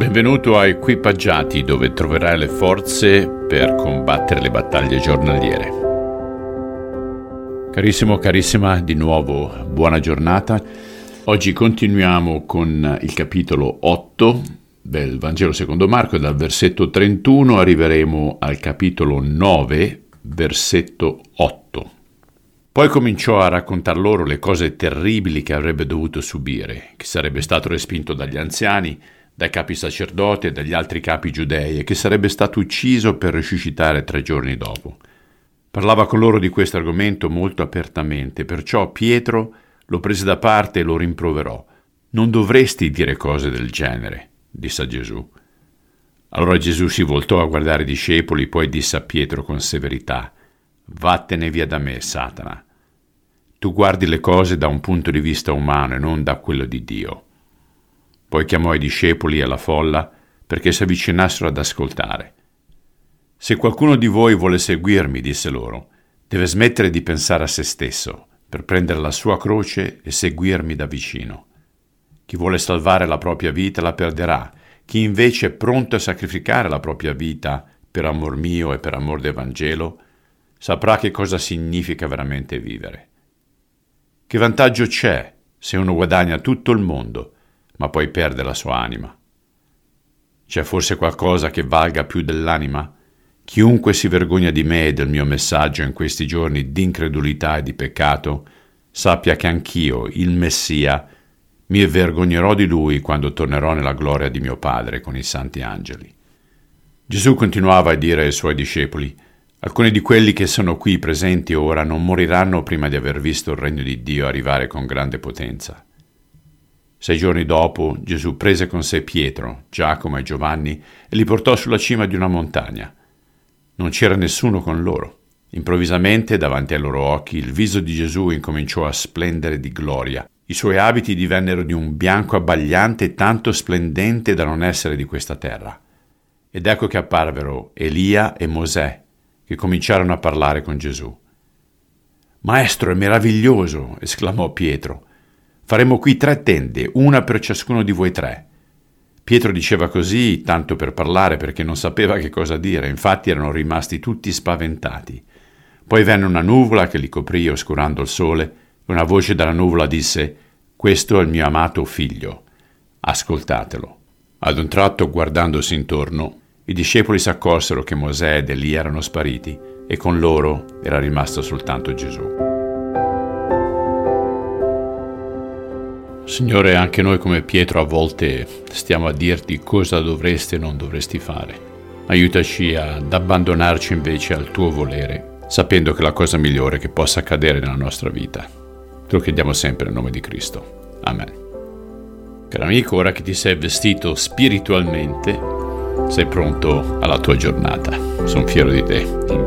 Benvenuto a Equipaggiati dove troverai le forze per combattere le battaglie giornaliere. Carissimo, carissima, di nuovo buona giornata. Oggi continuiamo con il capitolo 8 del Vangelo secondo Marco dal versetto 31 arriveremo al capitolo 9, versetto 8. Poi cominciò a raccontar loro le cose terribili che avrebbe dovuto subire, che sarebbe stato respinto dagli anziani, dai capi sacerdoti e dagli altri capi giudei e che sarebbe stato ucciso per risuscitare tre giorni dopo. Parlava con loro di questo argomento molto apertamente, perciò Pietro lo prese da parte e lo rimproverò. Non dovresti dire cose del genere, disse a Gesù. Allora Gesù si voltò a guardare i discepoli, poi disse a Pietro con severità, Vattene via da me, Satana. Tu guardi le cose da un punto di vista umano e non da quello di Dio. Poi chiamò i discepoli e la folla perché si avvicinassero ad ascoltare. Se qualcuno di voi vuole seguirmi, disse loro, deve smettere di pensare a se stesso, per prendere la sua croce e seguirmi da vicino. Chi vuole salvare la propria vita la perderà, chi invece è pronto a sacrificare la propria vita per amor mio e per amor del Vangelo, saprà che cosa significa veramente vivere. Che vantaggio c'è se uno guadagna tutto il mondo ma poi perde la sua anima. C'è forse qualcosa che valga più dell'anima? Chiunque si vergogna di me e del mio messaggio in questi giorni di incredulità e di peccato, sappia che anch'io, il Messia, mi vergognerò di lui quando tornerò nella gloria di mio Padre con i santi angeli. Gesù continuava a dire ai suoi discepoli, Alcuni di quelli che sono qui presenti ora non moriranno prima di aver visto il regno di Dio arrivare con grande potenza. Sei giorni dopo Gesù prese con sé Pietro, Giacomo e Giovanni e li portò sulla cima di una montagna. Non c'era nessuno con loro. Improvvisamente, davanti ai loro occhi, il viso di Gesù incominciò a splendere di gloria. I suoi abiti divennero di un bianco abbagliante tanto splendente da non essere di questa terra. Ed ecco che apparvero Elia e Mosè, che cominciarono a parlare con Gesù. Maestro, è meraviglioso! esclamò Pietro. Faremo qui tre tende, una per ciascuno di voi tre. Pietro diceva così tanto per parlare perché non sapeva che cosa dire, infatti erano rimasti tutti spaventati. Poi venne una nuvola che li coprì oscurando il sole e una voce dalla nuvola disse Questo è il mio amato figlio, ascoltatelo. Ad un tratto, guardandosi intorno, i discepoli si accorsero che Mosè ed Elia erano spariti e con loro era rimasto soltanto Gesù. Signore, anche noi come Pietro a volte stiamo a dirti cosa dovresti e non dovresti fare. Aiutaci ad abbandonarci invece al tuo volere, sapendo che è la cosa migliore che possa accadere nella nostra vita. Te lo chiediamo sempre nel nome di Cristo. Amen. Caro amico, ora che ti sei vestito spiritualmente, sei pronto alla tua giornata. Sono fiero di te. In